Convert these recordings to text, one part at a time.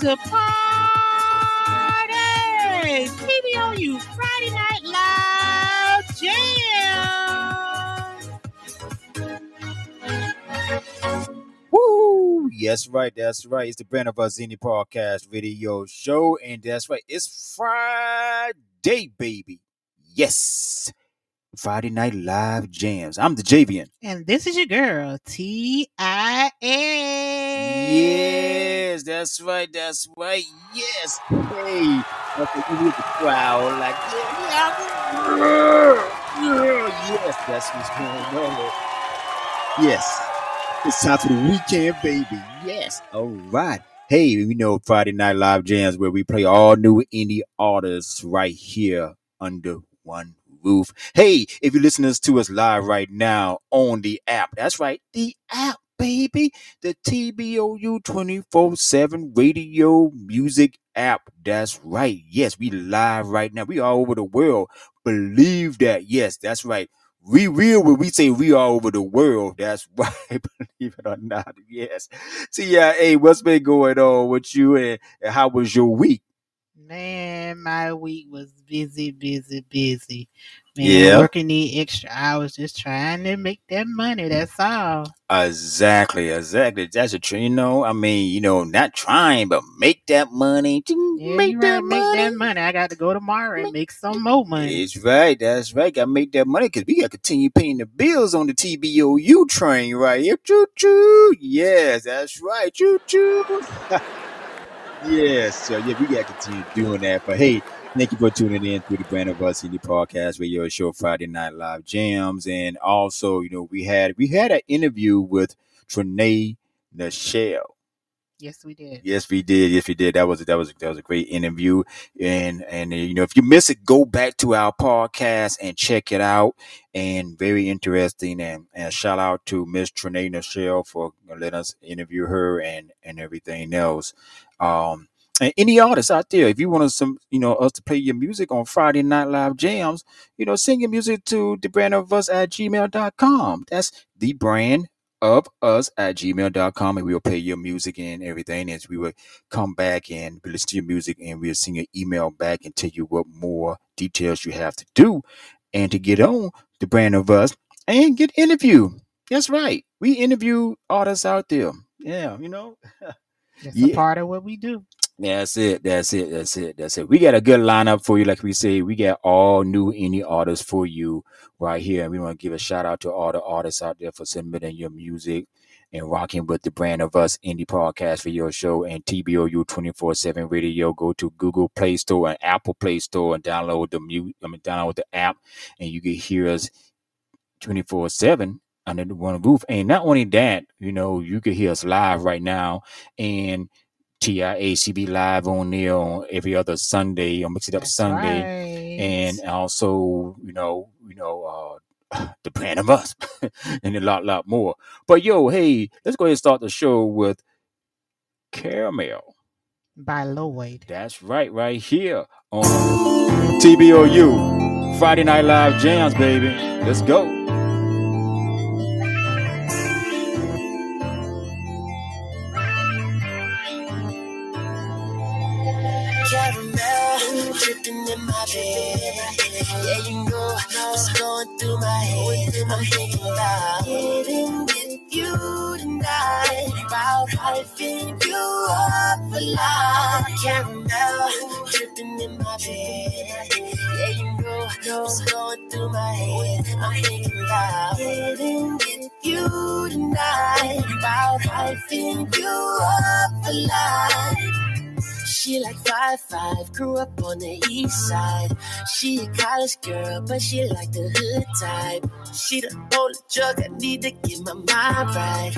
to party! TBOU Friday Night Live Jam! Woo! Yes, right. That's right. It's the Brand of Zini Podcast Video Show, and that's right. It's Friday, baby. Yes, Friday Night Live Jams. I'm the Javian. And this is your girl, T.I.N. Yes, that's right. That's right. Yes. Hey, okay, you hear the crowd like, yeah, yeah, yeah. yes, that's what's going on. Yes, it's time for the weekend, baby. Yes. All right. Hey, you know Friday Night Live Jams where we play all new indie artists right here under one roof. Hey, if you're listening to us live right now on the app, that's right, the app, baby, the TBOU 24 7 radio music app. That's right. Yes, we live right now. We all over the world. Believe that. Yes, that's right. We real when we say we all over the world. That's right. Believe it or not. Yes. See, yeah, hey, what's been going on with you and, and how was your week? Man, my week was busy, busy, busy. Man, Yeah. working the extra hours, just trying to make that money. That's all. Exactly, exactly. That's a tr- you know, I mean, you know, not trying, but make that money. Yeah, make you that right, make money. that money. I got to go tomorrow and make some more money. It's right. That's right. Got to make that money because we got to continue paying the bills on the TBOU train right here. Choo choo. Yes, that's right. Choo choo. yes. So yeah, we got to continue doing that. But hey, thank you for tuning in to the Brand of Us Indie Podcast Radio Show Friday Night Live Jams, and also you know we had we had an interview with Trinae Nichelle. Yes, we did. Yes, we did. Yes, we did. That was that was that was a great interview. And and you know, if you miss it, go back to our podcast and check it out. And very interesting. And and shout out to Miss Trinae Nichelle for letting us interview her and and everything else. Um, and any artists out there, if you want us some, you know, us to play your music on Friday Night Live Jams, you know, send your music to the brand of us at gmail.com. That's the brand of us at gmail.com and we'll play your music and everything as we will come back and listen to your music and we'll send your email back and tell you what more details you have to do and to get on the brand of us and get interview. That's right. We interview artists out there. Yeah, you know. That's Yeah. a part of what we do. That's it. That's it. That's it. That's it. We got a good lineup for you. Like we say, we got all new indie artists for you right here. And we want to give a shout out to all the artists out there for submitting your music and rocking with the brand of us indie podcast for your show and TBOU 24 7 radio. Go to Google Play Store and Apple Play Store and download the mute. I mean, download the app and you can hear us 24 7 under the one roof. And not only that, you know, you can hear us live right now and TIACB live on there on every other Sunday on Mix It Up That's Sunday. right. And also, you know, you know, uh the brand of us and a lot, lot more. But yo, hey, let's go ahead and start the show with Caramel. by Lloyd. That's right, right here on TBOU Friday Night Live jams, baby. Let's go. Caramel dripping in my bed. Yeah, you know what's going through my head. I'm thinking about getting with you tonight. About hyping you up for life. Caramel dripping in my bed. Yeah, you know what's going through my head. I'm thinking about getting with you tonight. About hyping you up for life. She like five five, grew up on the east side. She a college girl, but she like the hood type. She the only drug I need to get my mind right.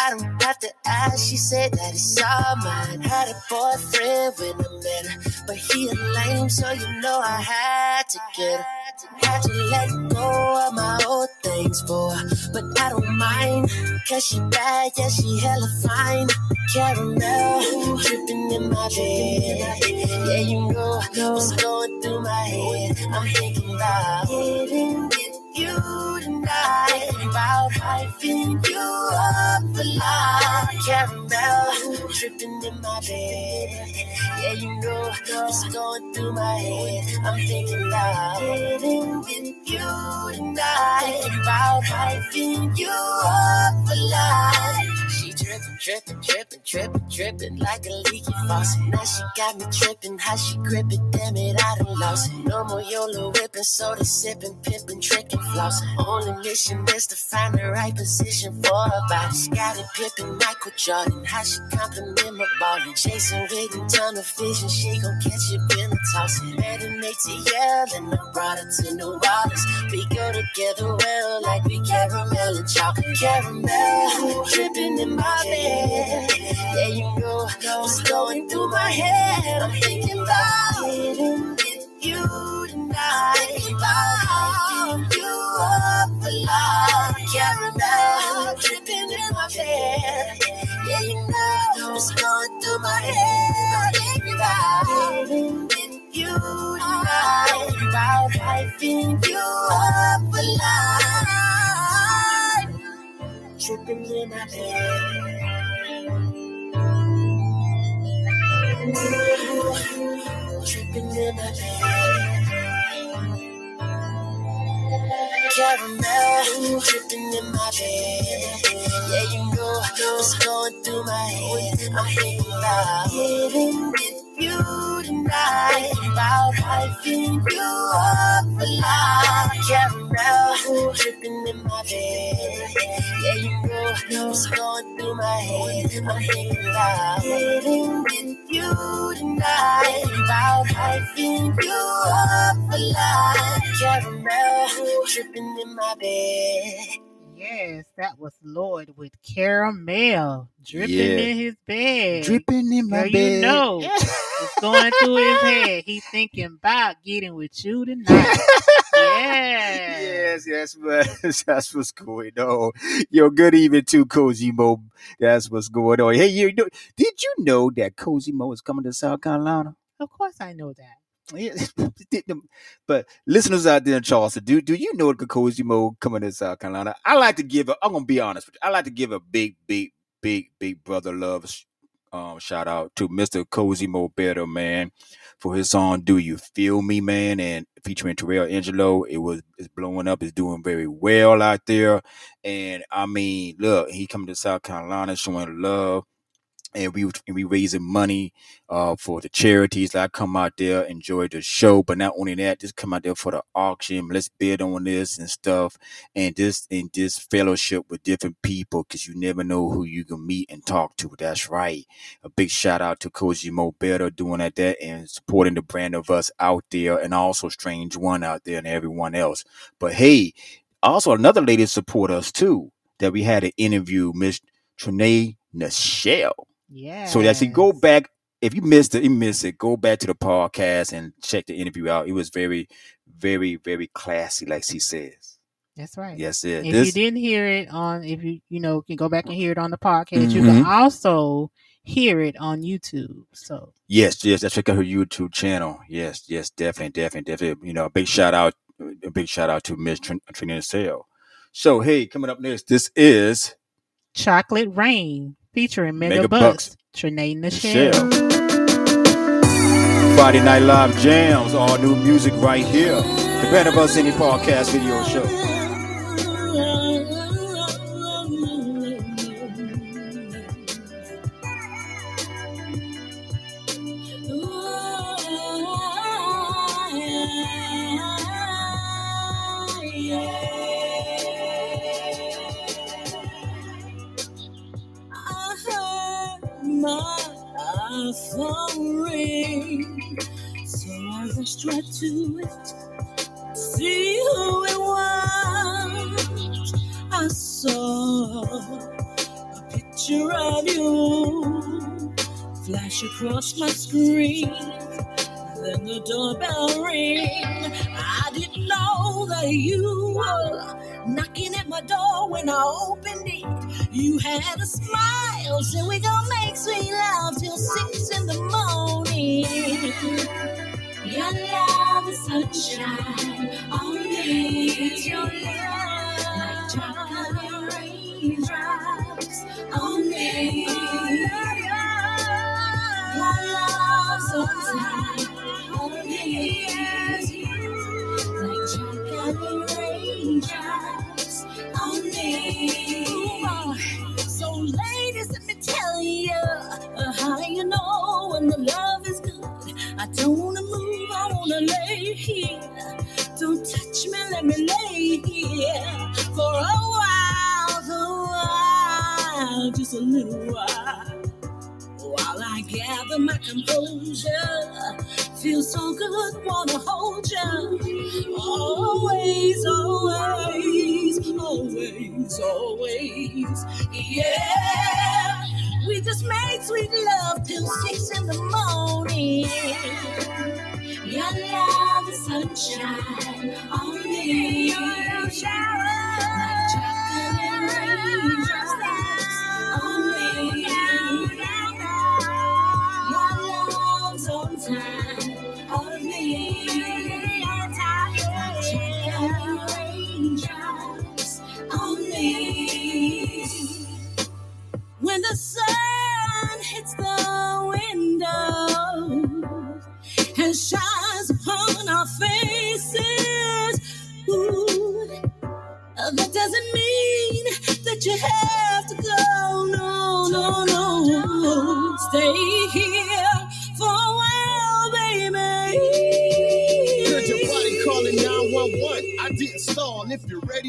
I don't have to ask, she said that it's all mine. Had a boyfriend when I met her, but he a lame, so you know I had to get her. Had to let go of my old things for but I don't mind. Cause she bad, yeah, she hella fine. Caramel dripping in my Yeah, you know what's going through my head. I'm thinking about getting with you tonight. About hyping you up for life. Caramel dripping in my bed. Yeah, you know what's going through my head. I'm thinking about getting with you tonight. About hyping you up for life. She dripping, dripping, dripping, dripping, dripping like a leaky faucet. Now she got me tripping, how she grip it, damn it, I done lost it. No more YOLO whipping, soda sippin', pimping, tricking, flossing. Only mission is to find the right position for her body. Scottie Pippen, Michael Jordan, how she compliment my ballin'. Chasing ton of vision, she gon' catch it in the tossing. Met an ATL and I brought her to New Orleans. We go together Caramel dripping in my bed. Yeah, you know what's going through my head. I'm thinking about with you tonight. About you up for life. Caramel dripping in my bed. Yeah, you know what's going through my head. I'm thinking about with you tonight. About hyping you up for life. Dripping in my bed. Dripping in my bed. Caramel dripping in my bed. Yeah, you know what's going through my head. I'm thinking about getting with you tonight. About hyping you up for life. Caramel dripping in my bed. Yeah, you know what's going through my head. I'm thinking about getting with you tonight. About hyping you up for life. Caramel dripping in my bed. Yes, that was Lloyd with caramel dripping Yeah. in his bed. Dripping in my Girl, bed. you know it's going through his head. He's thinking about getting with you tonight. yeah. Yes, yes, but that's what's going on. Yo, good evening to Cozy Mo. That's what's going on. Hey, you know, did you know that Cozy Mo is coming to South Carolina? Of course I know that. Yeah, but listeners out there in Charleston, do do you know the Cozy Mo coming to South Carolina? I like to give a. I'm gonna be honest with you. I like to give a big, big, big, big brother love um, shout out to Mr. Cozy Mo Better man for his song "Do You Feel Me, Man" and featuring Terrell Angelo. It was it's blowing up. It's doing very well out there, and I mean, look, he coming to South Carolina showing love and we and we raising money uh for the charities that come out there enjoy the show but not only that just come out there for the auction let's bid on this and stuff and just and just fellowship with different people because you never know who you can meet and talk to that's right. A big shout out to Cozy Mo Better doing that there and supporting the brand of us out there and also Strange One out there and everyone else. But hey also another lady support us too that we had an interview Miss Trinae Nichelle Yeah. so that's it. Go back if you missed it, you missed it. Go back to the podcast and check the interview out. It was very, very, very classy, like she says. That's right. Yes, it. If This, you didn't hear it on, if you you know can go back and hear it on the podcast, you can Mhm. also hear it on YouTube. So yes, yes. Check out her YouTube channel. Yes, yes, definitely, definitely, definitely. You know, big shout out a big shout out to Miss Trin- Trina Sale. So hey, coming up next, this is Chocolate Rain featuring Mega, Mega Bucks, Bucks. Trinae Nichelle. Friday Night Live Jams, all new music right here. The Brand of Us Indie Podcast Video Show. iPhone ring, so I rushed right to it. See who it was. I saw a picture of you flash across my screen. Then the doorbell ring. I didn't know that you were knocking at my door when I opened it. You had a smile, said we gonna make sweet love till six in the morning. Your love is sunshine on me. It's your composure, feels so good, wanna hold you. Always, always, always, always, yeah. We just made sweet love till six in the morning. Your love is sunshine on me. Your love chocolate raindrops on me. Time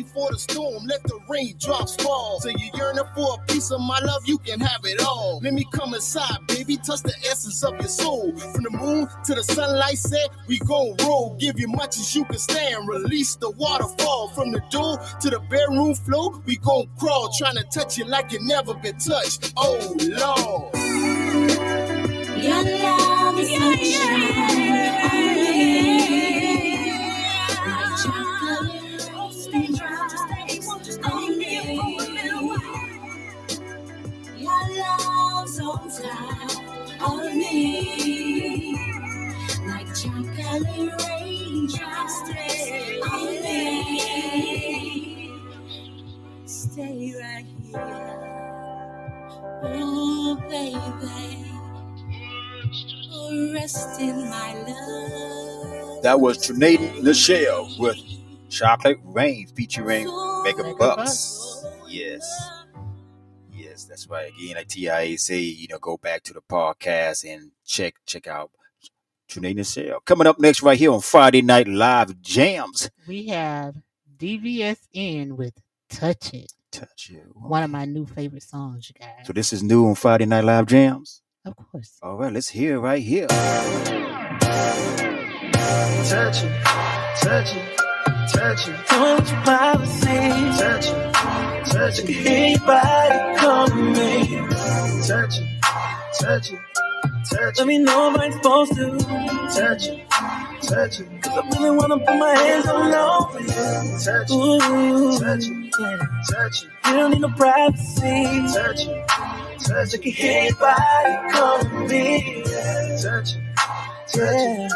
you're for the storm, let the raindrops fall. So you're yearning for a piece of my love, you can have it all. Let me come inside, baby. Touch the essence of your soul. From the moon to the sunlight set, we gon' roll. Give you much as you can stand. Release the waterfall from the door to the bedroom floor. We gon' crawl, trying to touch you like you never been touched. Oh Lord. Your love is sunshine on me. Like on time on me. Like chocolate raindrops on me. Stay right here. Oh, baby. Rest in my love. That was Trinae Nichelle with Chocolate Rain featuring Mega Mega Bucks. Bucks. Yes. Yes, that's right. Again, like TIA say, you know, go back to the podcast and check check out Trinae Nichelle. Coming up next right here on Friday Night Live Jams. We have DVSN with Touch It. Touch you. One of my new favorite songs, you guys. So this is new on Friday Night Live Jams. Of course. All right, let's hear it right here. Touch it, touch it, touch it. Don't you privacy. Touch it, touch it. Hear your body me. Touch it, touch it, touch it. Let me know if I'm supposed to. Touch it, touch it. Cause I really wanna put my hands all over you. Touch it, Ooh, touch it, yeah. touch it. You don't need no privacy. Touch it, touch it. I can hear your body calling me. Touch it, touch it,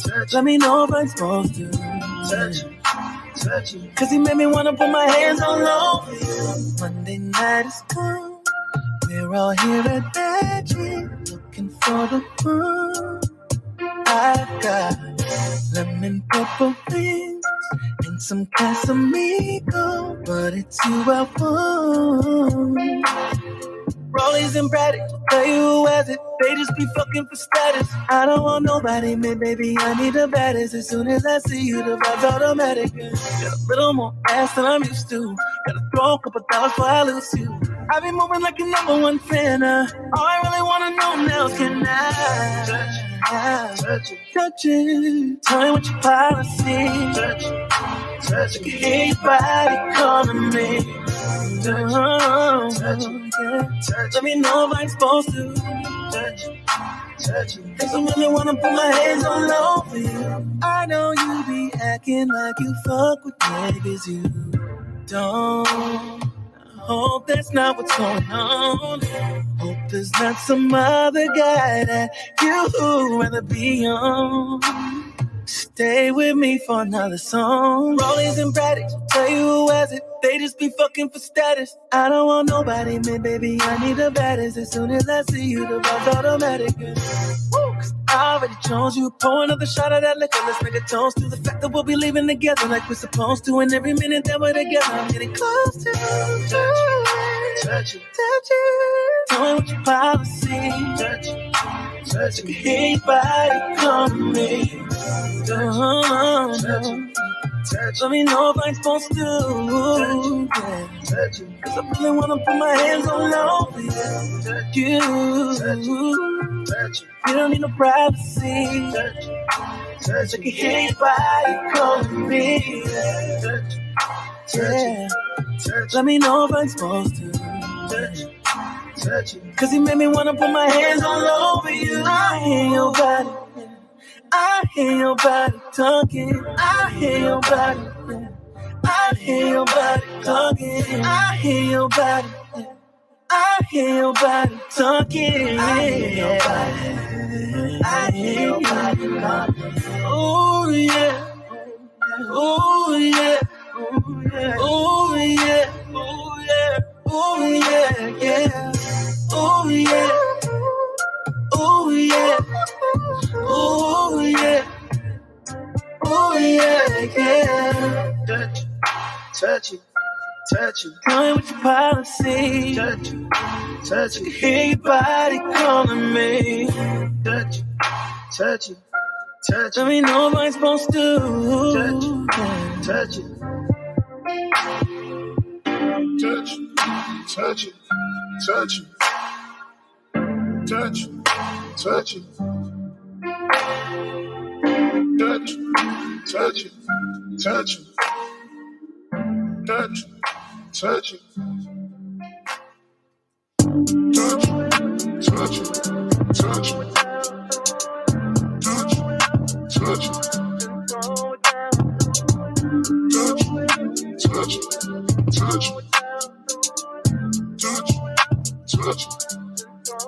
touch it. Let me know if I'm supposed to. Touch it, touching. Cause he made me wanna put my hands all over you. Monday night is come. We're all here at Magic, looking for the fun. I've got lemon purple wings and some Casamigo, but it's you I want. Rollies and Braddock, tell you has it. They just be fucking for status. I don't want nobody, man, baby. I need the baddest. As soon as I see you, the vibe's automatic. Got a little more ass than I'm used to. Gotta throw a couple dollars before I lose you. I be moving like a number one fan. Uh. All I really wanna know now is can I touch, touch touch it? Tell me what your policy. Touch touch body calling me. Oh, yeah. Let me know if I'm supposed to touch, touch. Cause I really wanna put my hands all over you. I know you be acting like you fuck with niggas you don't. Hope that's not what's going on. Hope there's not some other guy that you rather be on. Stay with me for another song. Rollies and Braddocks, tell you who has it. They just be fucking for status. I don't want nobody, man, baby. I need the baddest. As soon as I see you, the vibe's automatic. 'cause I already chose you. Pour another shot of that liquor. Let's make a toast to the fact that we'll be leaving together like we're supposed to. And every minute that we're together, I'm getting close to you. Touch it, touch. Tell me what your policy. Touch it, touch it. Hear your body calling me. Don't, touch Let me know if I'm supposed to. Touch it. Cause I really wanna put my hands all over you. Touch. You don't need no privacy. Touch it. Touch I can hear your body calling me. Touch. Yeah. Touch Let me know if I'm supposed to. Touch. Cause you made me wanna put my hands all over you. I hear your body. I hear your body talking. I hear your body. I hear your body talking. I hear your body. I hear your body talking. I hear your body. I hear your body talking. Oh yeah. Oh yeah. Oh yeah. Oh yeah. Oh yeah. Oh yeah. Yeah. Oh yeah. Oh yeah. Oh yeah. Oh yeah, yeah. Touch it, touch it, touch it. Me what your policy. Touch it, touch it. Hear your body calling me. Touch it, touch it, touch it. Let me know if I'm supposed to. Touch it, touch it. Touch it, touch it, touch it. Touch it, touch it. Touch it, touch it, touch it. Touch it, touch it. Touch it, touch it, touch it.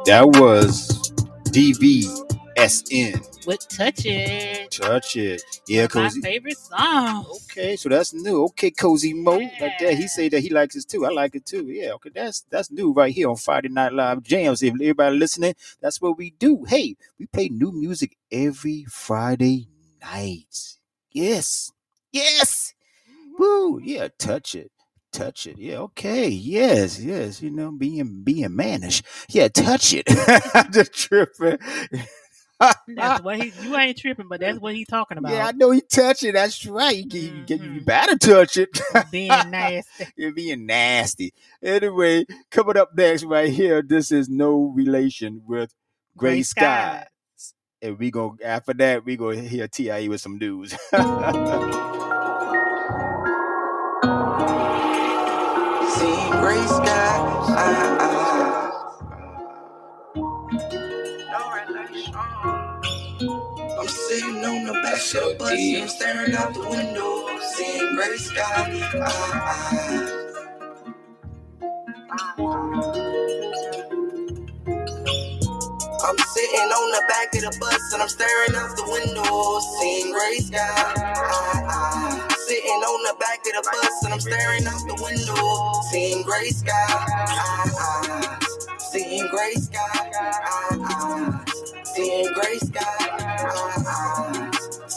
That was DVSN. With touch it. Touch it. Yeah, My cozy. My favorite song. Okay, so that's new. Okay, cozy Mo. Like that. He say that he likes it too. I like it too. Yeah, okay. That's that's new right here on Friday Night Live Jams. If everybody listening, that's what we do. Hey, we play new music every Friday night. Yes. Yes. Mm-hmm. Woo. Yeah, touch it. Touch it. Yeah, okay. Yes, yes. You know, being being mannish. Yeah, touch it. I'm just tripping. That's what he. You ain't tripping, but that's what he's talking about. Yeah, I know he touch it. That's right. You, you, you Mhm. better touch it. Being nasty. You're being nasty. Anyway, coming up next right here, this is no relation with Gray, Gray Sky. Skies. And we go after that, we go hear TIE with some news. Gray sky. Ah, ah. I'm sitting on the back of the bus and I'm staring out the window, seeing gray sky. Ah. I'm sitting on the back of the bus and I'm staring out the window, seeing gray sky. Sitting on the back of the bus and I'm staring out the window, seeing gray skies, seeing gray skies, seeing gray skies,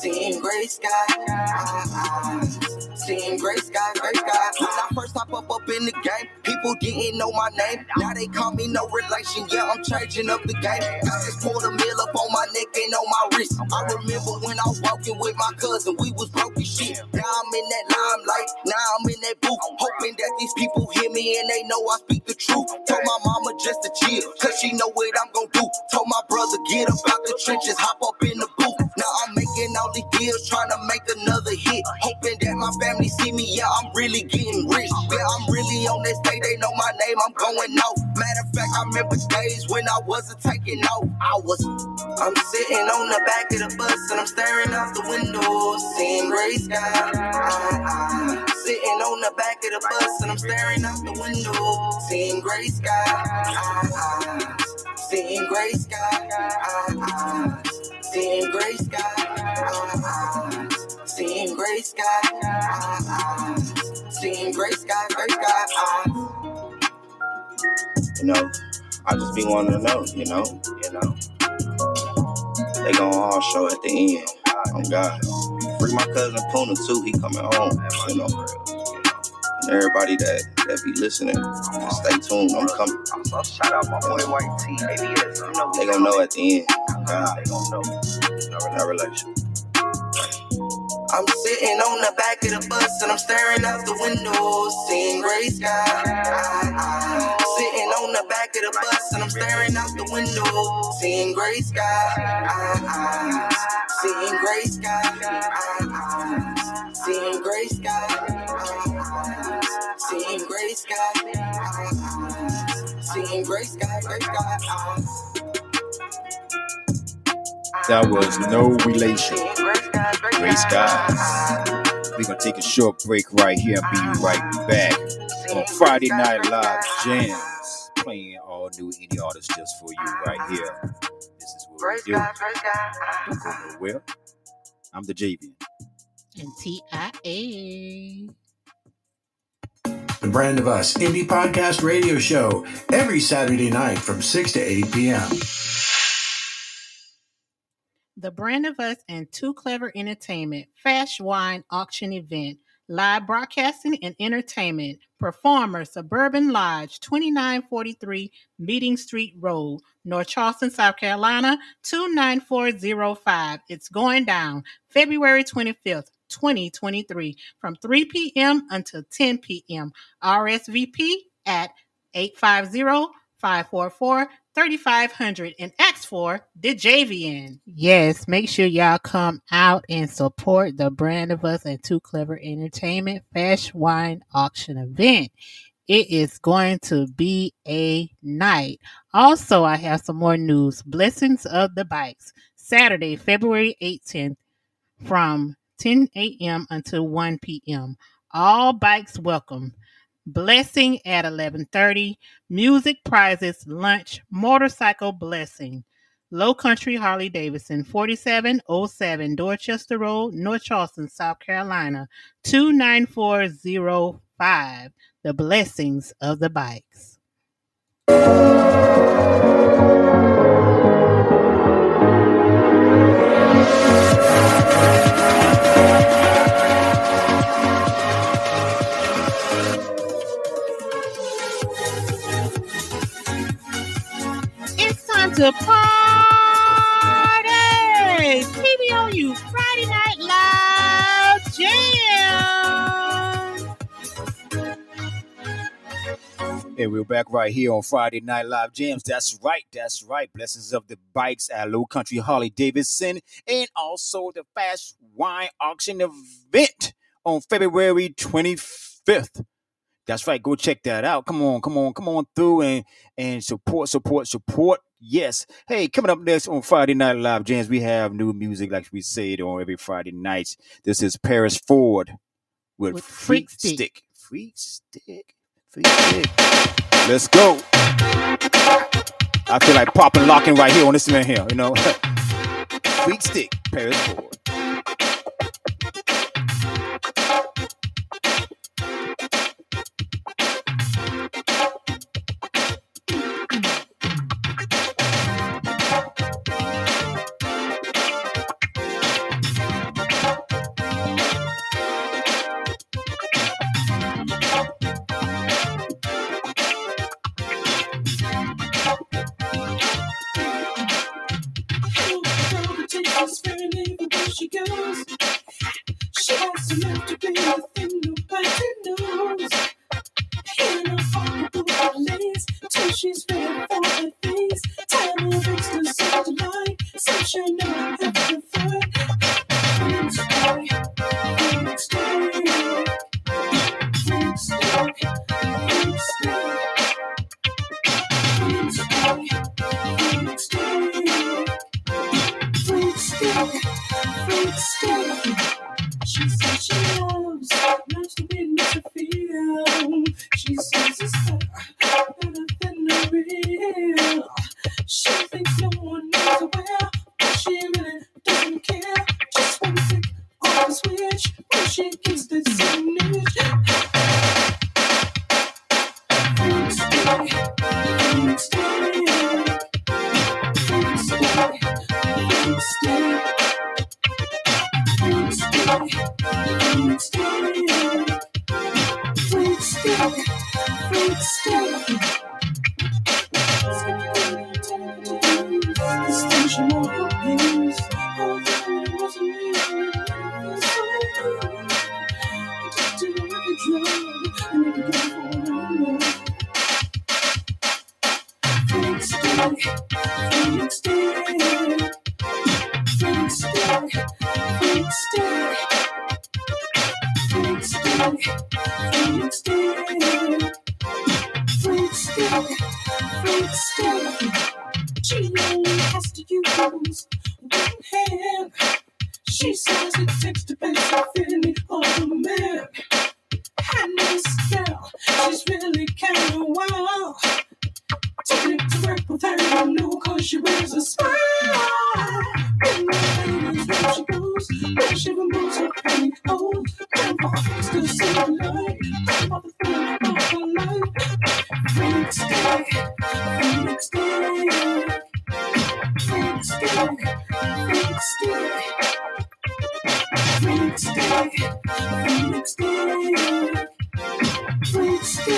seeing gray skies. Seeing gray sky, gray sky. When I first hop up up in the game, people didn't know my name. Now they call me no relation. Yeah, I'm changing up the game. I just pulled a mill up on my neck and on my wrist. I remember when I was walking with my cousin, we was broken shit. Now I'm in that limelight, now I'm in that booth. Hoping that these people hear me and they know I speak the truth. Told my mama just to chill, cause she know what I'm gonna do. Told my brother, get up out the trenches, hop up in the booth. I'm all these deals, trying to make another hit. Hoping that my family see me, yeah, I'm really getting rich. Yeah, I'm really on this stage, they know my name, I'm going out. Matter of fact, I remember days when I wasn't taking off. I was, I'm sitting on the back of the bus and I'm staring out the window, seeing gray sky. Sitting on the back of the bus and I'm staring out the window, seeing gray sky. Seeing gray sky. Seeing gray sky. Seeing gray sky. Seeing gray sky, gray sky. You know, I just be wanting to know, you know, you know. They gonna all show at the end. Oh God. Free my cousin Puna too, he coming home, you know. And everybody that that be listening, just stay tuned. I'm coming. Also, shout out my boy White T, ABS. They gonna know at the end. Oh God. They gonna know. No relation. I'm sitting on the back of the bus and I'm staring out the window, seeing gray sky. Sitting on the back of the bus and I'm staring out the window, seeing gray sky. Seeing gray sky. Seeing gray sky. Seeing gray sky. Seeing gray sky, gray sky. That was no relation. Seeing gray sky, gray Gray skies. We're gonna take a short break right here and be right back on Friday Night Live Jams, playing all new indie artists just for you right here. This is what Gray we do. sky. Don't go nowhere. I'm the JV. And TIA. The Brand of Us Indie Podcast Radio Show every Saturday night from 6 to 8 p.m. The Brand of Us and Too Clever Entertainment Fast Wine Auction Event. Live broadcasting and entertainment. Performer Suburban Lodge, 2943 Meeting Street Road, North Charleston, South Carolina, 29405. It's going down February 25th, 2023, from 3 p.m. until 10 p.m. RSVP at 850 544 3500 and ask for the JVN. Yes, make sure y'all come out and support the brand of us and Too Clever Entertainment Fast Wine Auction event. It is going to be a night. Also, I have some more news. Blessings of the Bikes, Saturday, February 18th from 10 a.m. until 1 p.m. All bikes welcome. Blessing at 11:30, music prizes, lunch, motorcycle blessing. Low Country Harley Davidson, 4707 Dorchester Road, North Charleston, South Carolina, 29405. The blessings of the bikes. To party! TBOU Friday Night Live Jam! And we're back right here on Friday Night Live Jams. That's right, that's right. Blessings of the Bikes at Low Country Harley Davidson, and also the Fast Wine Auction event on February 25th. That's right. Go check that out. Come on, come on, come on through and and support, support, support. Yes. Hey, coming up next on Friday Night Live Jams, we have new music like we say it on every Friday night. This is Paris Ford with, With Freak, Freak Stick. Stick. Freak Stick. Freak Stick. Let's go. I feel like popping, locking right here on this man here, you know. Freak Stick, Paris Ford.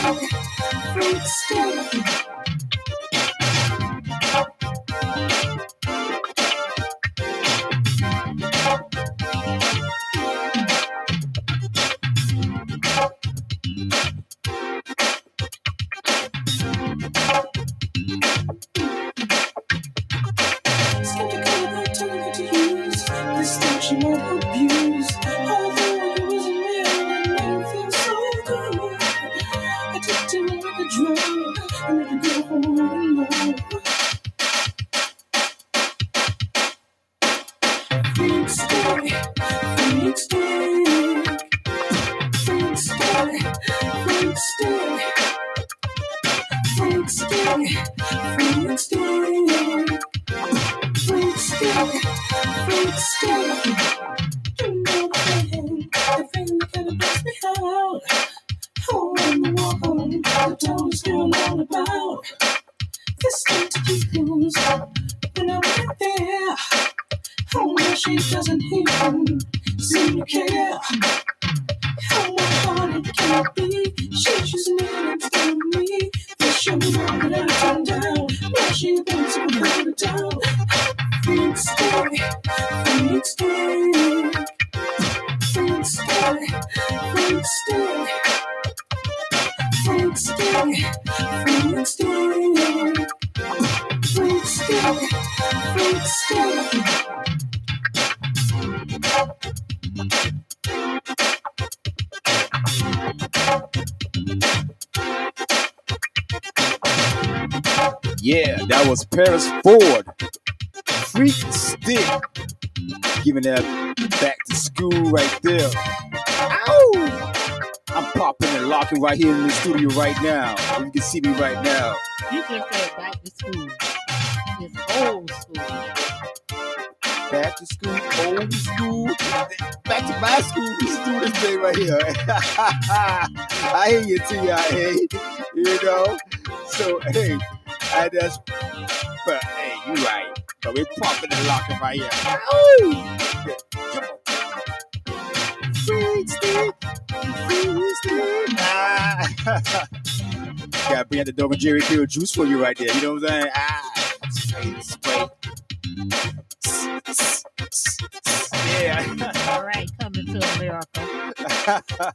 Freak stick. Freak Stick. Giving that back to school right there. Ow! I'm popping and locking right here in the studio right now. You can see me right now. You just said back to school. It's old school. Back to school, old school, back to my school student day right here. I hear you, T.I.A. You know? So, hey, I just, but hey, you right. So we popping the lock right here. Ooh. Come on. Freak stick, freak stick. Ah. Gotta bring out the dog Jheri curl juice for you right there. You know what I'm saying? Ah. Yeah. All right, coming to America.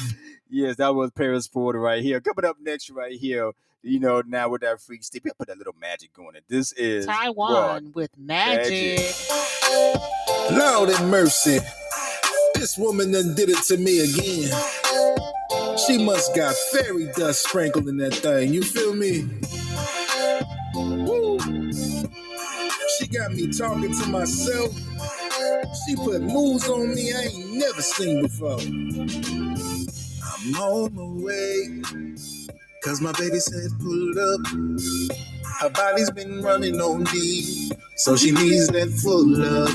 yes, that was Paris Ford right here. Coming up next right here you know, now with that freak stick, we put that little magic on it. This is Ty Juan what? with magic. Lord have mercy. This woman done did it to me again. She must got fairy dust sprinkled in that thing. You feel me? Woo. She got me talking to myself. She put moves on me I ain't never seen before. I'm on my way. Cause my baby said pull up. Her body's been running on D. So she needs that full love.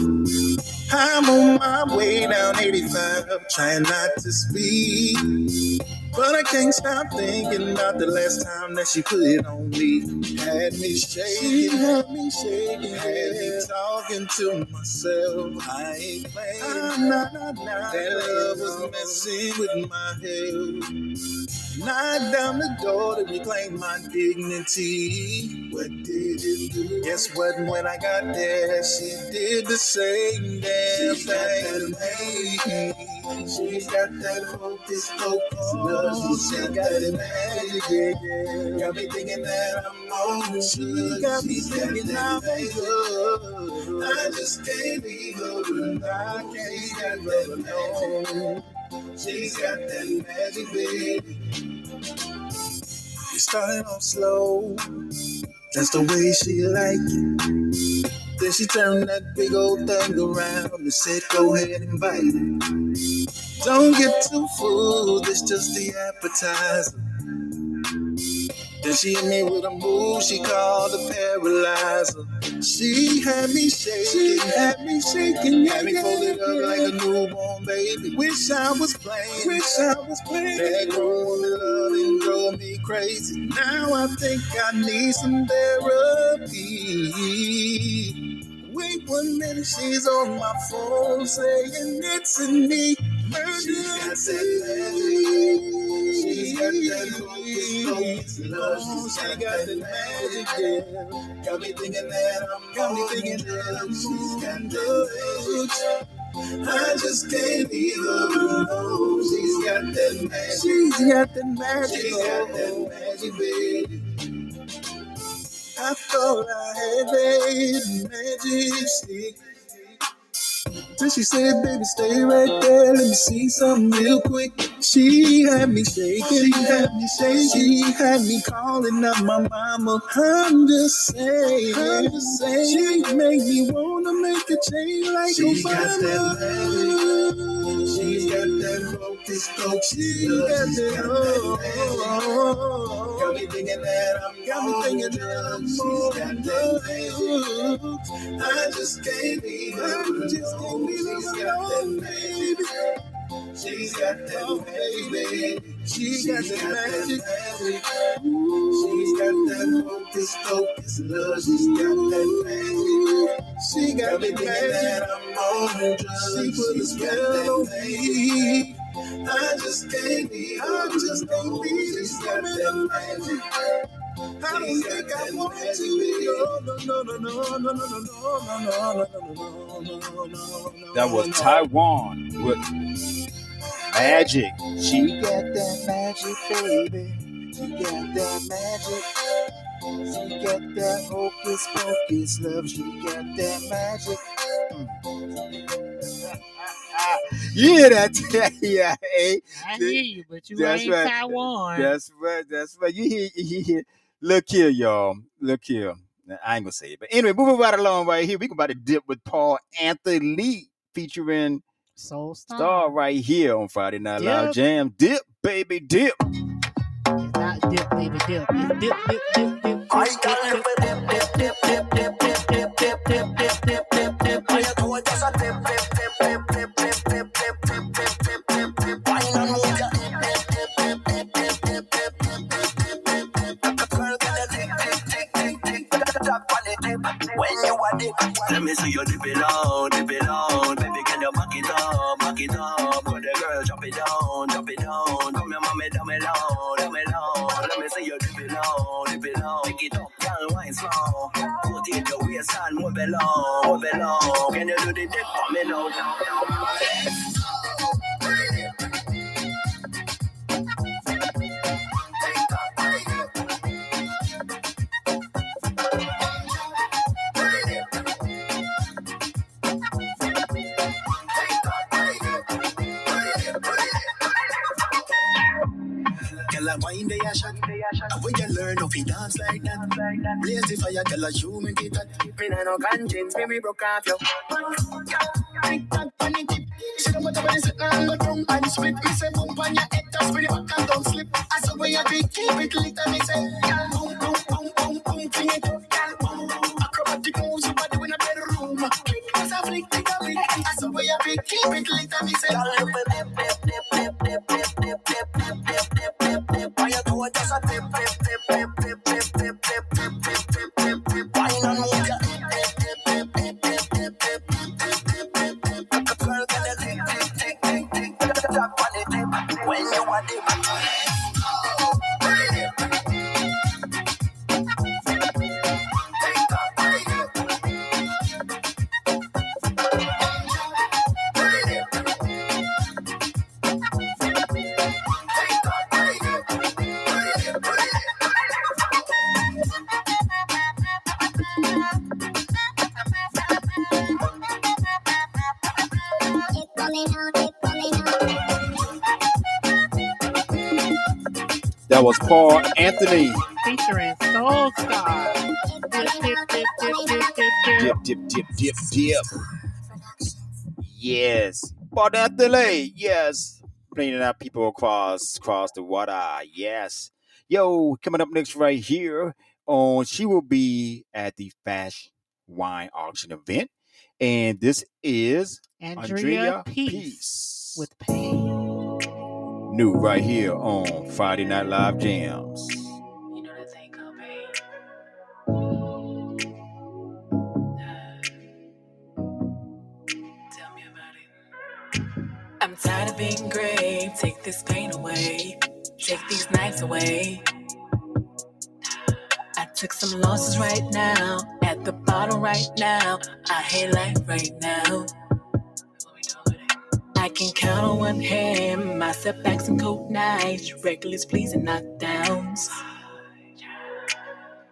I'm on my way down 85, trying not to speed. But I can't stop thinking about the last time that she put it on me. Had me shaking, had me shaking, had me talking to myself. I ain't playing. Ah, nah, nah, nah. That love was messing with my head. Knocked down the door to reclaim my dignity. What did you do? Guess what? When I got there, she did the same damn thing. She's got that hocus pocus love. She got that magic. Got me thinking that I'm on. She got me thinking I'm good. I just can't leave her. I can't let her know. She's got that magic, baby. We started off slow. That's the way she like it. Then she turned that big old thing around and said, Go ahead and bite it. Don't get too full, this just the appetizer. Then she hit me with a move she called a paralyzer. She had me shaking, she had me shaking, had me folded up like a newborn baby. Wish I was playing, wish I was playing. That grown woman love and drove me crazy. Now I think I need some therapy. Wait one minute, she's on my phone saying it's in me. Got me thinking that I'm got me thinking that I'm She's got that magic. I just can't leave her alone. She's got that magic. She's got that magic. She's got that magic, baby. I thought I had that magic stick. Then she said, baby, stay right there. Let me see something real quick. She had me shaking. She had me shaking. She had me calling up my mama. I'm just saying. I'm just saying. She made me wanna make a change like She's Obama. Got that She's got that focus, focus. She got that. Oh, got me thinking that I'm. Got me thinking that I'm. She's got that. I just can't be. I just She's got that baby. She's got that baby. She's got that magic. She's got that focus, focus love. She's got that magic. She got me thinking that I'm on. She put a spell on me. I just can't be. I just can't be. She's got that magic. I don't think I want to. No, no, no, no, no, no, no, no, no, no, no, no, no, no. That was Ty Juan with magic. She got that magic, baby. She got that magic. She got that hocus pocus love. She got that magic. yeah, that's yeah. Hey, I hear you, but you That's ain't right. Ty Juan. That's right. That's right. You hear, you hear. Look here, y'all. Look here. Now, I ain't gonna say it, but anyway, moving right along right here. We can about to dip with Paul Anthony Lee featuring Soul Star. Star right here on Friday Night Live Jam. Dip, baby, dip. It's not dip, baby, dip. It's dip, dip, dip, dip. I dip, got dip, dip, dip. dip, dip, dip, dip, you dip it low, dip it low. Baby, can you back it up, back it up? Go the girl, drop it down, drop it down. Come here, mommy, down me low, down me low. Let me see you dip it low, dip it low. Pick it up, girl, wine slow. Put it your waist and move it low, a shoe make it hot. Me nah no conscience, me we broke off you. Tock on the tip. See the water when you sit down, go down and split. Me say bump on your head, touch me the back and don't slip. I saw where you be, keep it lit and me say, Yes. Paul Anthony. Yes. Bringing out people across across the water. Yes. Yo, coming up next right here on she will be at the Fash Wine Auction event. And this is Andrea, Peace, Peace. with Pain. New right here on Friday Night Live Jams. Being gray. Take this pain away. Take these nights away. I took some losses right now. At the bottom right now. I hate life right now. I can count on one hand my setbacks and cold nights, reckless pleas and knockdowns.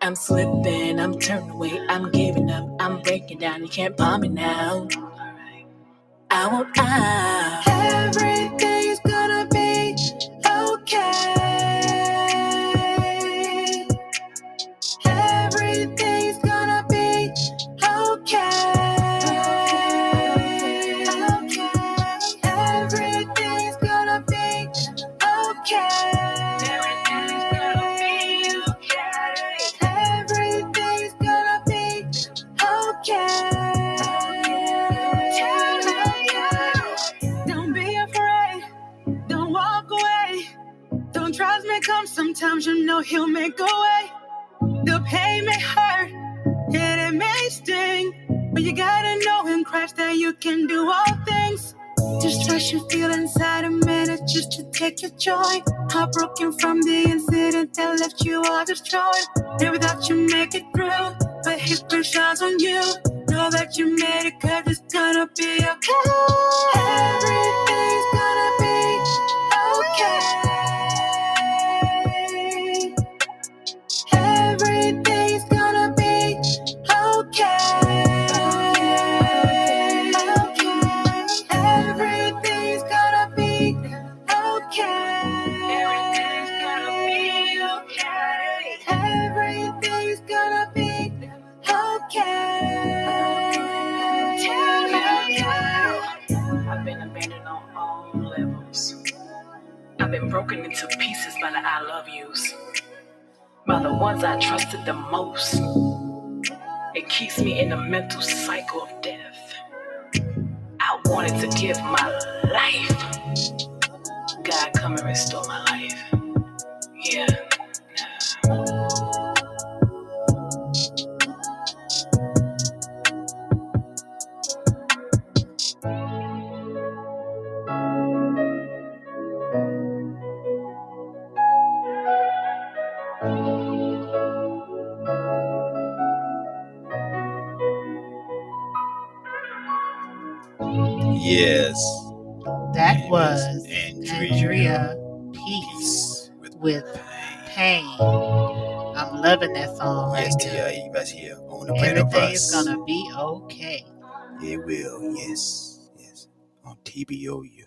I'm slipping, I'm turning away, I'm giving up, I'm breaking down. You can't bomb me now. I won't out. Everything's sometimes you know he'll make a way. The pain may hurt and it may sting. But you gotta know in Christ that you can do all things. Just trust you feel inside a minute just to take your joy. Heartbroken from the incident that left you all destroyed. Never thought you make it through, but his grace shines on you. Know that you made it cause it's gonna be okay. Everything's broken into pieces by the I love yous. By the ones I trusted the most. It keeps me in a mental cycle of death. I wanted to give my life. God, come and restore my life. Yeah. Yes. That It was Andrea, Andrea Peace with, with pain. Pain. I'm loving that song right Yes, now. Right here on the Brand Everything is gonna be okay. It will, yes, yes. On TBOU.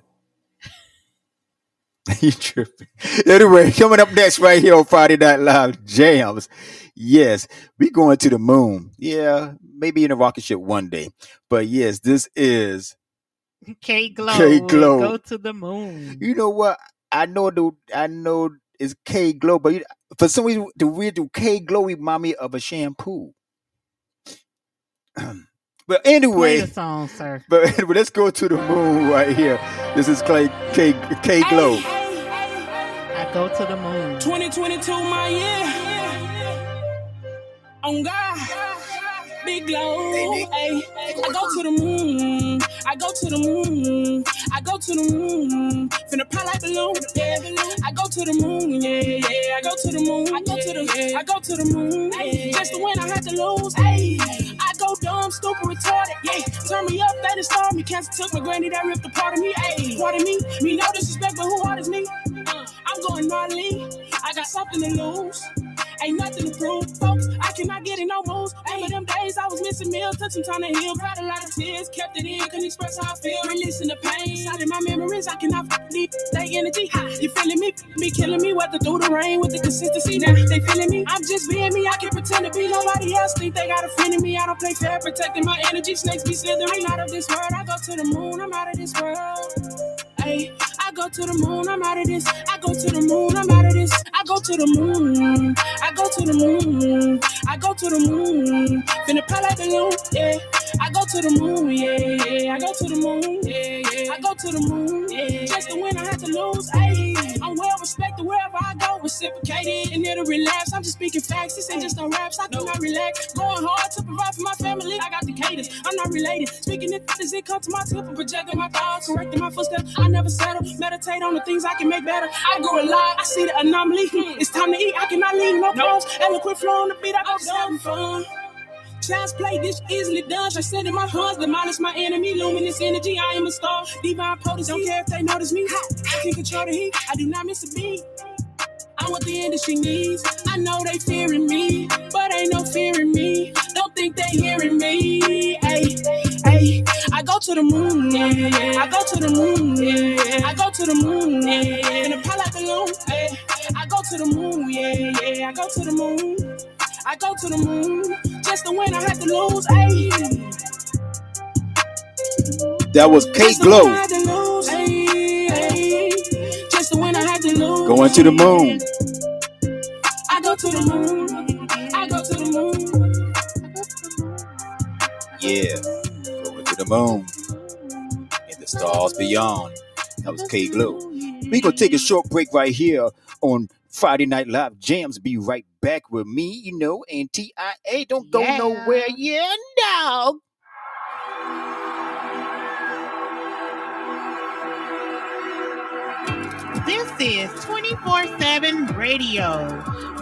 you tripping. Anyway, coming up next right here on Friday Night Live Jams. Yes, we going to the moon. Yeah, maybe in a rocket ship one day. But yes, this is K Glow. K Glow. Go to the moon. You know what? I know the I know it's K Glow, but you, for some reason the weird do K Glow remind me of a shampoo. but Play anyway, the song, sir. but anyway, let's go to the moon right here. This is Clay K K Glow. I go to the moon. 2022, my year. On God, big glow. Ay, I go to the moon. I go to the moon. I go to the moon. Finna pop like balloon. Yeah, I go to the moon. Yeah, yeah. I go to the moon. I go to the. Moon, I go to the moon. Just the win, I had to lose. Ay, I go dumb, stupid, retarded. Yeah, turn me up, they start me. Cancer took my granny, that ripped a part of me. Ay, part of me. Me no disrespect, but who hard is me? Uh, I'm going gnarly. I got something to lose. Ain't nothing to prove, folks. I cannot get in no moves. Remember them days I was missing meals, took some time to heal. Cried a lot of tears, kept it in, couldn't express how I feel. Releasing the pain, inside in my memories, I cannot deep. Stay energy, ha. You feeling me? Me killing me, weather through the rain with the consistency. Now they feeling me. I'm just being me. I can't pretend to be nobody else. Think they got a friend in me. I don't play fair, protecting my energy. Snakes be slithering out of this world. I go to the moon. I'm out of this world. Ay, I go to the moon, I'm out of this. I go to the moon, I'm out of this. I go to the moon. I go to the moon. I go to the moon. Finna pop like balloon, yeah. I go to the moon, yeah, yeah. I go to the moon, yeah, yeah. I go to the moon, yeah. Just to win, I have to lose, ayy. I'm well respected wherever I go, reciprocated and it'll relapse. I'm just speaking facts, this ain't just no raps. I do not relax. Going hard to provide for my family. I got the cadence, I'm not related. Speaking it as it come to my tip and projecting my thoughts, correcting my footsteps. I never settle. Meditate on the things I can make better. I grew a lot, I see the anomaly. Hmm. It's time to eat, I cannot leave no clothes. Eloquent flow on the beat, I oh, go having fun. Child's play, this easily done. I said in my hands, demolish my enemy. Luminous energy, I am a star. Divine potency, don't care if they notice me. I can control the heat, I do not miss a beat. I'm what the industry needs. I know they fearing me, but ain't no fear in me. Don't think they hearing me. I go to the moon, yeah, yeah. I go to the moon, yeah. I go to the moon, yeah. In a like balloon, hey. I go to the moon, yeah, yeah. I go to the moon. I go to the moon. Just to win, I have to lose, hey. That was K Just to win, I Glow lose, hey, hey. Just to win, I had to lose. going to the moon. I go to the moon. I go to the moon. Yeah, the moon and the stars beyond. That was K Glow. We gonna take a short break right here on Friday Night Live Jams. Be right back with me, you know, and TIA. Don't go Yeah. nowhere. Yeah, no. This is 24 7 radio,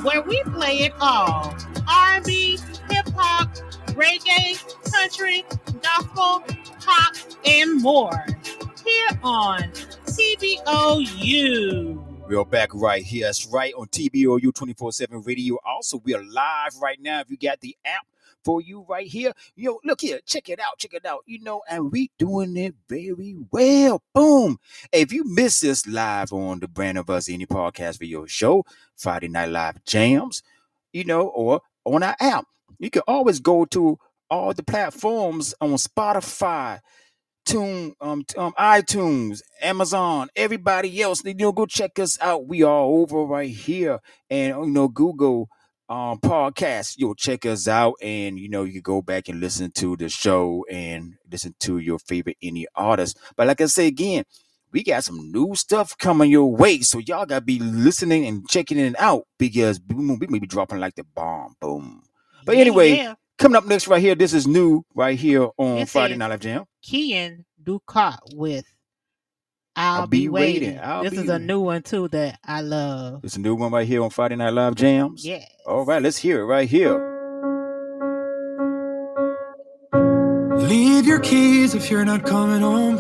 where we play it all R&B, hip hop, reggae, country, gospel, pop, and more. Here on TBOU. We are back right here. That's right on TBOU 24 7 radio. Also, we are live right now. If you got the app for you right here, yo, look here, check it out, check it out. You know, and we doing it very well. Boom. If you miss this live on the Brand of Us Indie Podcast Video Show, Friday Night Live Jams, you know, or on our app, you can always go to all the platforms on Spotify, Tune, um, um, iTunes, Amazon, everybody else. You know, go check us out. We are over right here, and you know, Google um podcast. You'll check us out, and you know, you can go back and listen to the show and listen to your favorite any artist. But like I say again, we got some new stuff coming your way, so y'all gotta be listening and checking it out because we may be dropping like the bomb. Boom. But Yeah, anyway, yeah. coming up next right here, this is new right here on This Friday Night Live Jam. Kian Ducat with I'll, I'll be, Be waiting. Waiting. I'll this Be is a new one too that I love. It's a new one right here on Friday Night Live Jams. Yeah. All right, let's hear it right here. Leave your keys if you're not coming home.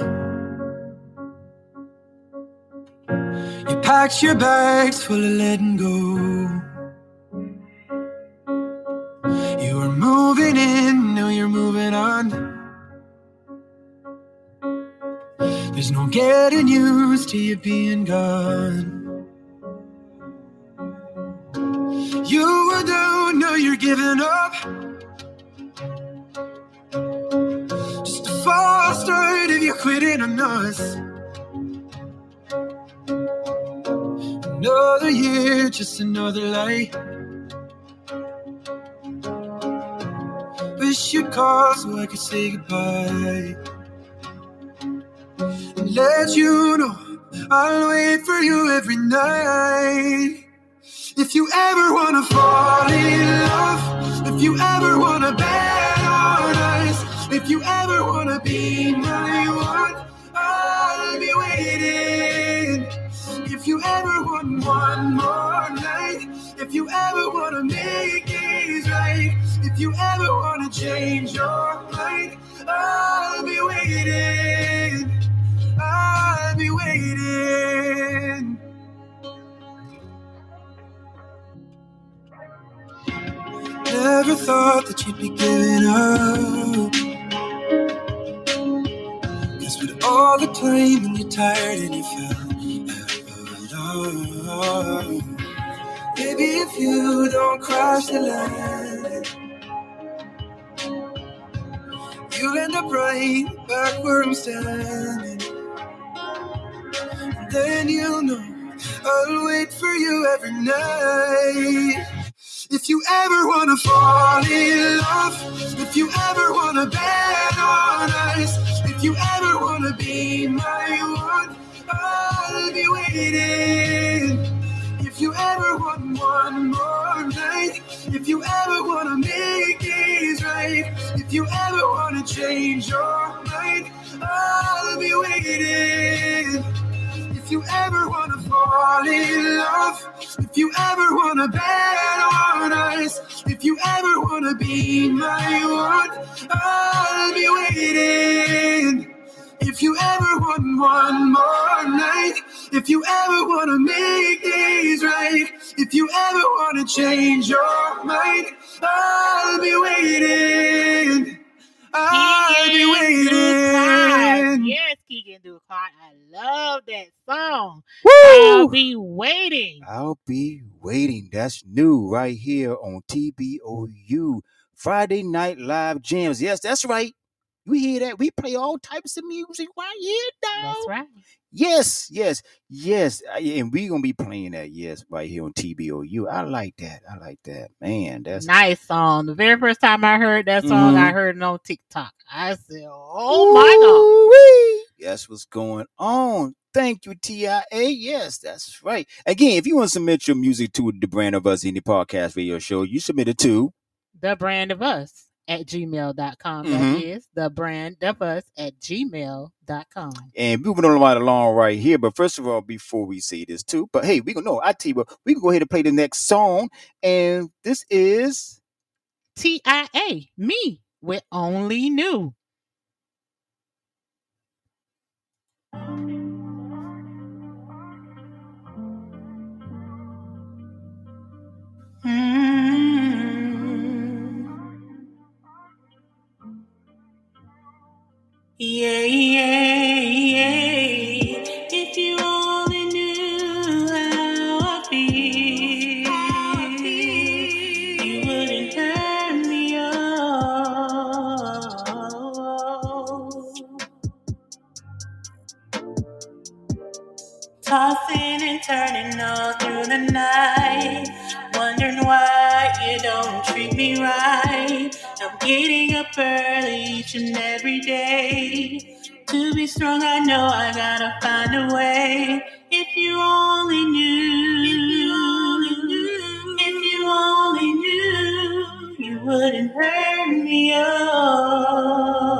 You packed your bags full of letting go. You're moving on. There's no getting used to you being gone. You were down, now you're giving up. Just a false start if you're quitting on us. Another year, just another lie. Wish you'd call so I could say goodbye. Let you know I'll wait for you every night. If you ever wanna fall in love, if you ever wanna bet on us, if you ever wanna be my one, I'll be waiting. If you ever want one more night, if you ever wanna make things right, if you ever wanna change your mind, I'll be waiting. I'll be waiting. Never thought that you'd be giving up. Cause with all the time and you're tired and you felt alone. Maybe if you don't cross the line, you'll end up right back where I'm standing. And then you'll know I'll wait for you every night. If you ever wanna fall in love, if you ever wanna bet on us, if you ever wanna be my one, I'll be waiting. If you ever want one more night, if you ever wanna make things right, if you ever wanna change your mind, I'll be waiting. If you ever wanna fall in love, if you ever wanna bet on us, if you ever wanna be my one, I'll be waiting. If you ever want one more night, if you ever wanna make things right, if you ever wanna change your mind, I'll be waiting. I'll be Keegan waiting. Yes, Keegan Duke Clark. I love that song. I'll be waiting. I'll be waiting. That's new right here on TBOU. Friday Night Live Jams. Yes, that's right. You hear that? We play all types of music right here, dog. That's right. Yes, yes, yes. And we're gonna be playing that, yes, right here on TBOU. I like that. I like that. Man, that's Nice song. The very first time I heard that song, Mhm. I heard it on TikTok. I said, "Oh my Ooh-wee. That's what's going on. Thank you, TIA. Yes, that's right. Again, if you want to submit your music to the brand of us indie podcast radio show, you submit it to! The brand of us at gmail.com. That Mhm. is the brand of us at gmail.com. and moving on right along right here. But first of all, before we say this too, but hey, we gonna know. I tell you what, we can go ahead and play the next song, and this is TIA, me with only new. Yeah, yeah, yeah. If you only knew how I feel, you wouldn't turn me on. Tossing and turning all through the night, wondering why you don't treat me right. Getting up early each and every day. To be strong, I know I gotta find a way. If you only knew, if you only knew, if you only knew, you wouldn't hurt me. Oh.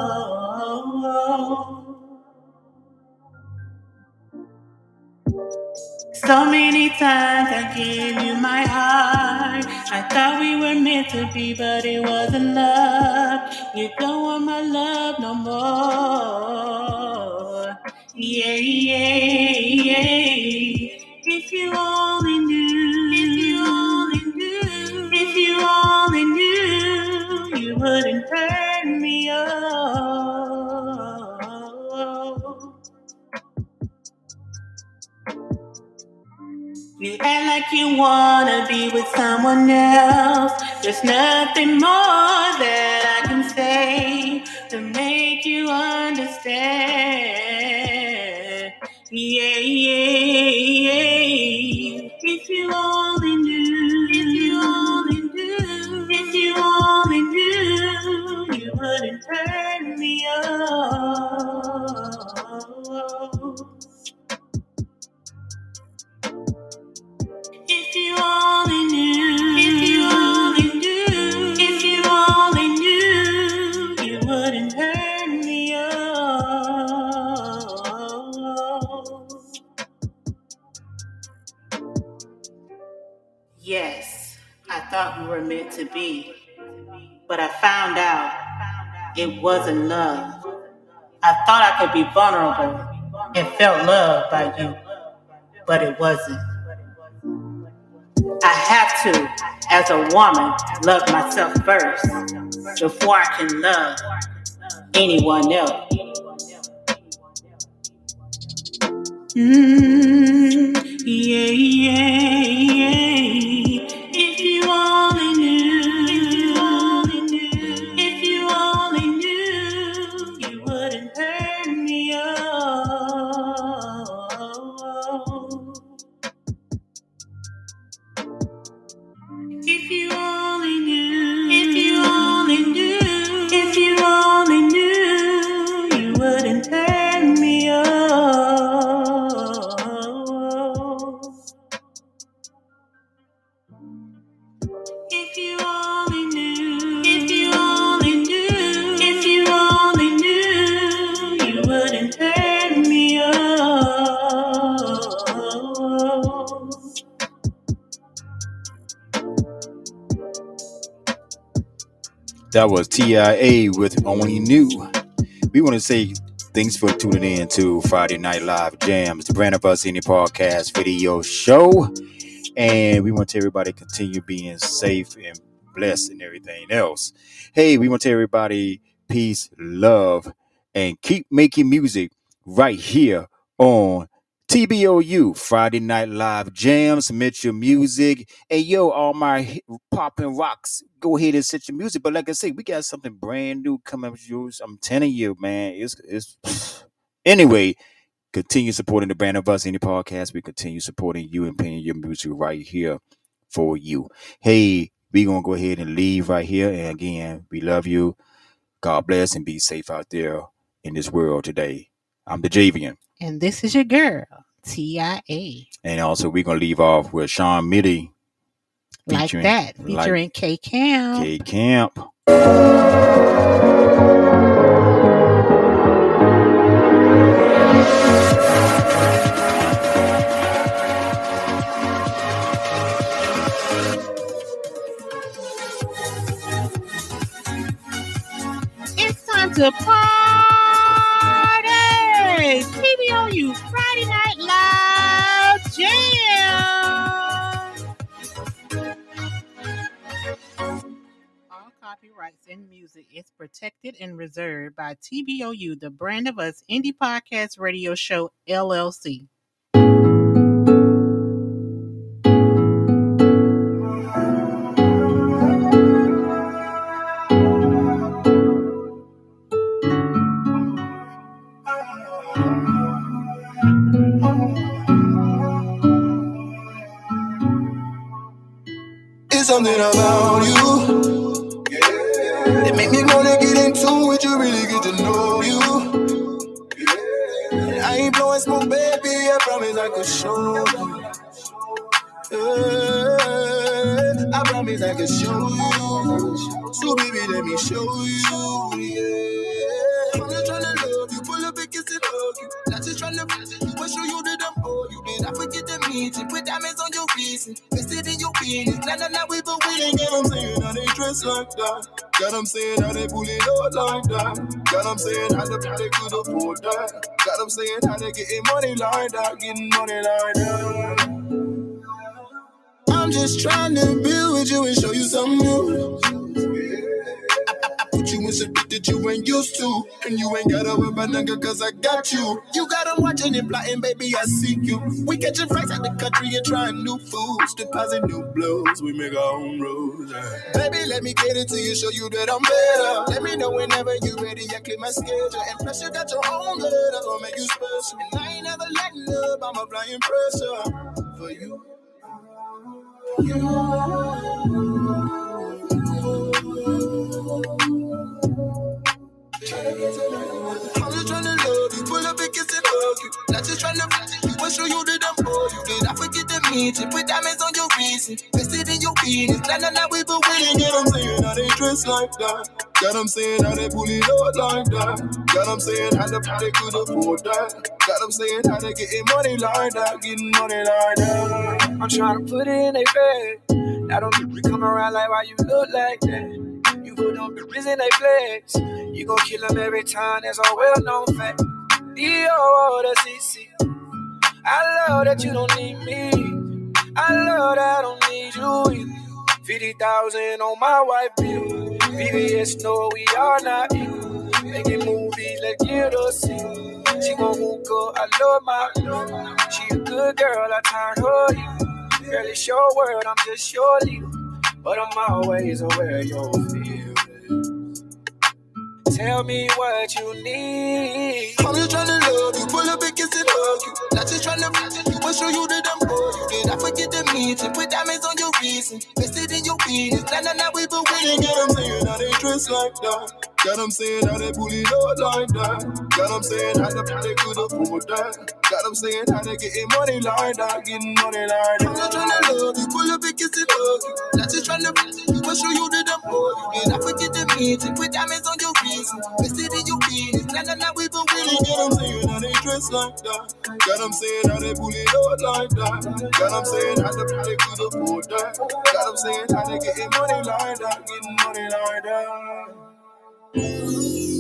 So many times I gave you my heart. I thought we were meant to be, but it wasn't love. You don't want my love no more. Yeah, yeah, act like you wanna be with someone else. There's nothing more that I can say to make you understand. It wasn't love. I thought I could be vulnerable and felt loved by you, but it wasn't. I have to, as a woman, love myself first before I can love anyone else. Mm, yeah, yeah, yeah. If you only That was TIA with Only New. We want to say thanks for tuning in to Friday Night Live Jams, the brand of us indie podcast video show. And we want to everybody continue being safe and blessed and everything else. Hey, we want to everybody peace, love, and keep making music right here on TBOU Friday Night Live Jams. Your music. Hey, yo, all my popping rocks, go ahead and set your music. But like I say, we got something brand new coming with you. I'm telling you, man. It's it's anyway. Continue supporting the brand of us indie podcast. We continue supporting you and playing your music right here for you. Hey, we gonna go ahead and leave right here. And again, we love you. God bless and be safe out there in this world today. I'm the Javian. And this is your girl, TIA. And also we're gonna leave off with Sean Mitty Like featuring that, like featuring K Cam. K Camp. It's time to party! TBOU Friday Night Live Jam! All copyrights and music is protected and reserved by TBOU, the brand of us indie podcast radio show LLC. Something about you that make me wanna get into it. You really get to know you. And I ain't blowing smoke, baby. I promise I could show you. Yeah, I promise I could show you. So baby, let me show you. Yeah, I'm just tryna love you, pull up and kiss and hug you. Not just tryna but show you that to? Put diamonds on your wrist and invested in your business. Nah, nah, nah, we but we ain't get 'em saying how they dress like that. God, I'm saying how they pull it out like that. God, I'm saying how they, how they could afford that. God, I'm saying how they getting money like that, getting money like that. I'm just trying to build with you and show you something new. Put you in shit that you ain't used to. And you ain't gotta worry about nigga, cause I got you. You got got 'em watching and plotting, baby, I see you. We catching flights out the country and trying new foods, deposit new blows. We make our own rules. yeah. Baby, let me get it to you, show you that I'm better. Let me know whenever you ready, I clear my schedule. And plus, you got your own love, that's what make you special. And I ain't never letting up, I'm applying pressure for you. I'm show you that I'm for you. Did I forget the meet you? Put diamonds on your wrist, vested in your penis. Nah, nah, nah, we been waiting. Get I'm saying how they dress like that. God, I'm saying how they pull it out like that. God, I'm saying how the they could afford that. God, I'm saying how they getting money like that, getting money like that. I'm trying to put it in a bag. Now don't be come around like why you look like that. You put them bitches in they flex. You gon' kill them every time, that's a well known fact. D.O. I love that you don't need me. I love that I don't need you either. 50,000 on my wife bill. VVS know we are not equal. Making movies, let's get see. She gon' hook up, I love my love. She a good girl, I turn her evil. Girl, it's your world, I'm just your leader. But I'm always aware of your feelings. Tell me what you need. I'm just tryna love you, pull up and kiss and hug you. Not just tryna flash you, but show you that I'm for you. Did I forget to meet you? Put diamonds on your wrist, vested in your penis. Nah, nah, nah, we been waiting. Get I'm saying how they dress like that. God, I'm saying how they pull it out like that. God, I'm saying how the they could afford that. God, I'm saying how they getting money like that, getting money like that. I'm just tryna love you, pull up and kiss hug you. Not just tryna flash you, but show you that I'm for you. Did I forget to meet you? Put diamonds on your wrist, vested in your penis. Nah, nah, nah, we been waiting. God, I'm saying how they dress like that. God, I'm saying how they pull it out like that. God, I'm saying how the they could afford that. God, I'm saying how they getting money like that, getting money like that. Thank.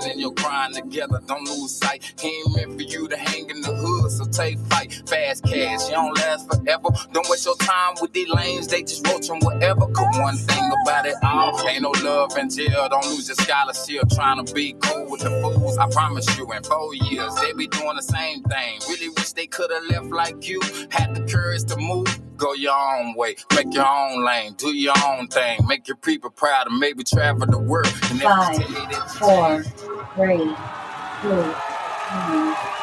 Mind and your grind together, don't lose sight. He ain't meant for you to hang in the hood, so take fight. Fast cash, you don't last forever. Don't waste your time with these lanes, they just roaching whatever. Cause one thing about it all, ain't no love in jail. Don't lose your scholarship trying to be cool with the fools. I promise you, in four years, they be doing the same thing. Really wish they could have left like you. Had the courage to move. Go your own way, make your own lane, do your own thing, make your people proud, and maybe travel the world. And Five, every day that you four, three, two, one.